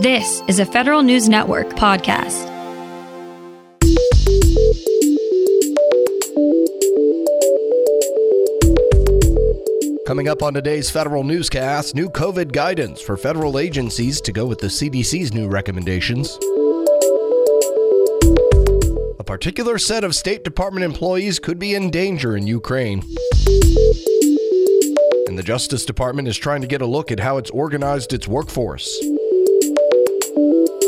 This is a Federal News Network podcast. Coming up on today's federal newscast, new COVID guidance for federal agencies to go with the CDC's new recommendations. A particular set of State Department employees could be in danger in Ukraine. And the Justice Department is trying to get a look at how it's organized its workforce.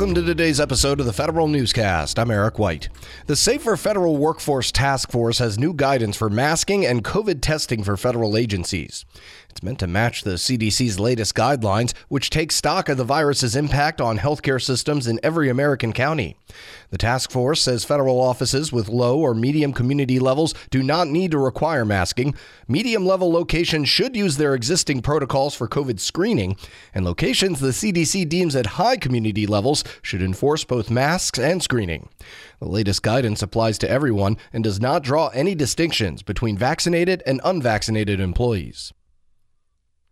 Welcome to today's episode of the Federal Newscast. I'm Eric White. The Safer Federal Workforce Task Force has new guidance for masking and COVID testing for federal agencies. It's meant to match the CDC's latest guidelines, which take stock of the virus's impact on healthcare systems in every American county. The task force says federal offices with low or medium community levels do not need to require masking. Medium level locations should use their existing protocols for COVID screening, and locations the CDC deems at high community levels should enforce both masks and screening. The latest guidance applies to everyone and does not draw any distinctions between vaccinated and unvaccinated employees.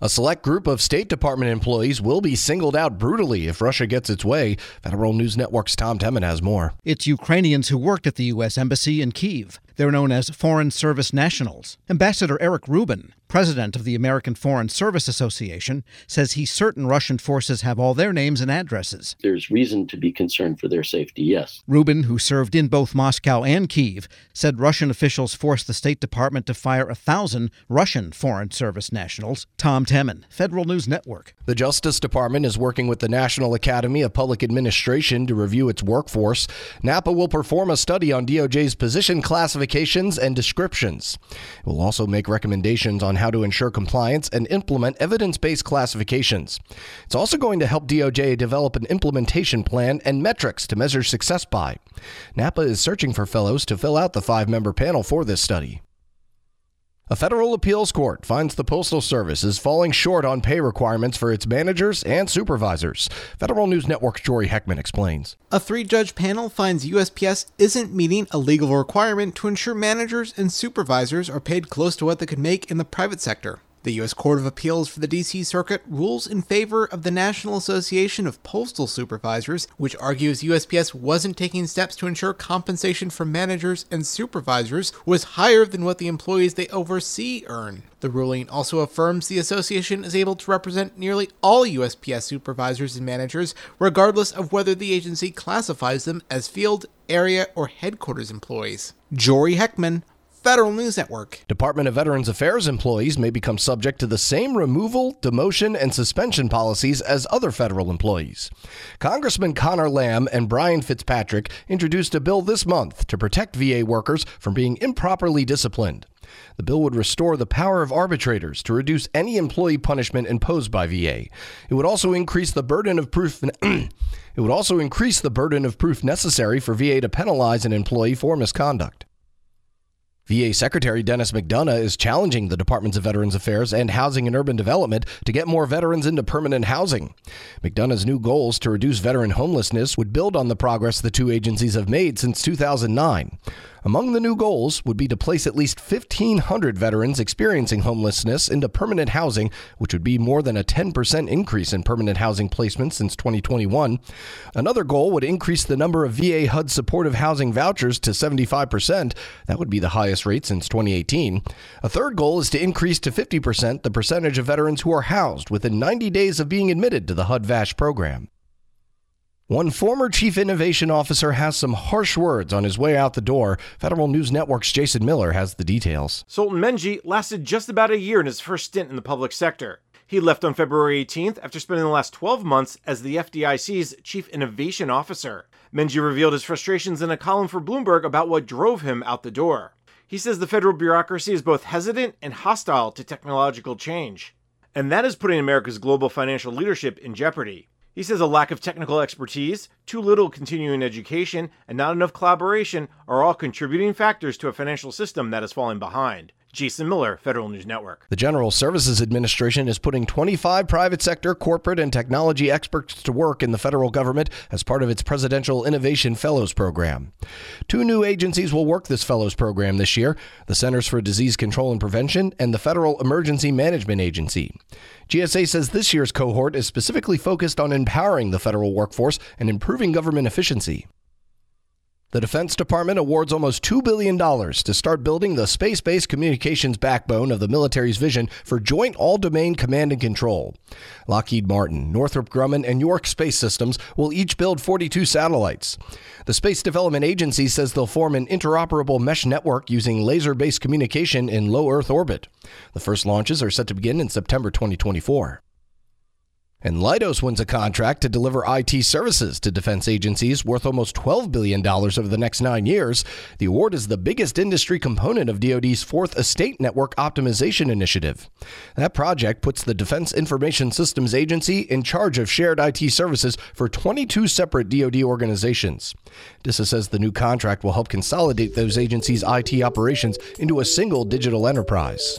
A select group of State Department employees will be singled out brutally if Russia gets its way. Federal News Network's Tom Temin has more. It's Ukrainians who worked at the U.S. Embassy in Kiev. They're known as Foreign Service Nationals. Ambassador Eric Rubin, president of the American Foreign Service Association, says he's certain Russian forces have all their names and addresses. There's reason to be concerned for their safety, yes. Rubin, who served in both Moscow and Kiev, said Russian officials forced the State Department to fire a thousand Russian Foreign Service nationals. Tom Temin, Federal News Network. The Justice Department is working with the National Academy of Public Administration to review its workforce. NAPA will perform a study on DOJ's position classification and descriptions. It will also make recommendations on how to ensure compliance and implement evidence based classifications. It's also going to help DOJ develop an implementation plan and metrics to measure success by. NAPA is searching for fellows to fill out the five member panel for this study. A federal appeals court finds the Postal Service is falling short on pay requirements for its managers and supervisors. Federal News Network's Jory Heckman explains. A three judge panel finds USPS isn't meeting a legal requirement to ensure managers and supervisors are paid close to what they could make in the private sector. The U.S. Court of Appeals for the D.C. Circuit rules in favor of the National Association of Postal Supervisors, which argues USPS wasn't taking steps to ensure compensation for managers and supervisors was higher than what the employees they oversee earn. The ruling also affirms the association is able to represent nearly all USPS supervisors and managers, regardless of whether the agency classifies them as field, area, or headquarters employees. Jory Heckman, Federal News Network. Department of Veterans Affairs employees may become subject to the same removal, demotion, and suspension policies as other federal employees. Congressman Conor Lamb and Brian Fitzpatrick introduced a bill this month to protect VA workers from being improperly disciplined. The bill would restore the power of arbitrators to reduce any employee punishment imposed by VA. It would also increase the burden of proof. it would also increase the burden of proof necessary for VA to penalize an employee for misconduct. VA Secretary Denis McDonough is challenging the Departments of Veterans Affairs and Housing and Urban Development to get more veterans into permanent housing. McDonough's new goals to reduce veteran homelessness would build on the progress the two agencies have made since 2009. Among the new goals would be to place at least 1,500 veterans experiencing homelessness into permanent housing, which would be more than a 10% increase in permanent housing placements since 2021. Another goal would increase the number of VA HUD supportive housing vouchers to 75%. That would be the highest rate since 2018. A third goal is to increase to 50% the percentage of veterans who are housed within 90 days of being admitted to the HUD VASH program. One former chief innovation officer has some harsh words on his way out the door. Federal News Network's Jason Miller has the details. Sultan Meghji lasted just about a year in his first stint in the public sector. He left on February 18th after spending the last 12 months as the FDIC's chief innovation officer. Meghji revealed his frustrations in a column for Bloomberg about what drove him out the door. He says the federal bureaucracy is both hesitant and hostile to technological change. And that is putting America's global financial leadership in jeopardy. He says a lack of technical expertise, too little continuing education, and not enough collaboration are all contributing factors to a financial system that is falling behind. Jason Miller, Federal News Network. The General Services Administration is putting 25 private sector, corporate, and technology experts to work in the federal government as part of its Presidential Innovation Fellows Program. Two new agencies will work this Fellows Program this year the Centers for Disease Control and Prevention and the Federal Emergency Management Agency. GSA says this year's cohort is specifically focused on empowering the federal workforce and improving government efficiency. The Defense Department awards almost $2 billion to start building the space based communications backbone of the military's vision for joint all domain command and control. Lockheed Martin, Northrop Grumman, and York Space Systems will each build 42 satellites. The Space Development Agency says they'll form an interoperable mesh network using laser based communication in low Earth orbit. The first launches are set to begin in September 2024. And Leidos wins a contract to deliver IT services to defense agencies worth almost $12 billion over the next nine years. The award is the biggest industry component of DoD's Fourth Estate Network Optimization Initiative. That project puts the Defense Information Systems Agency in charge of shared IT services for 22 separate DoD organizations. DISA says the new contract will help consolidate those agencies' IT operations into a single digital enterprise.